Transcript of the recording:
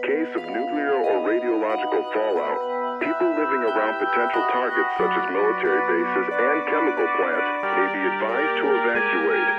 the case of nuclear or radiological fallout, people living around potential targets such as military bases and chemical plants may be advised to evacuate.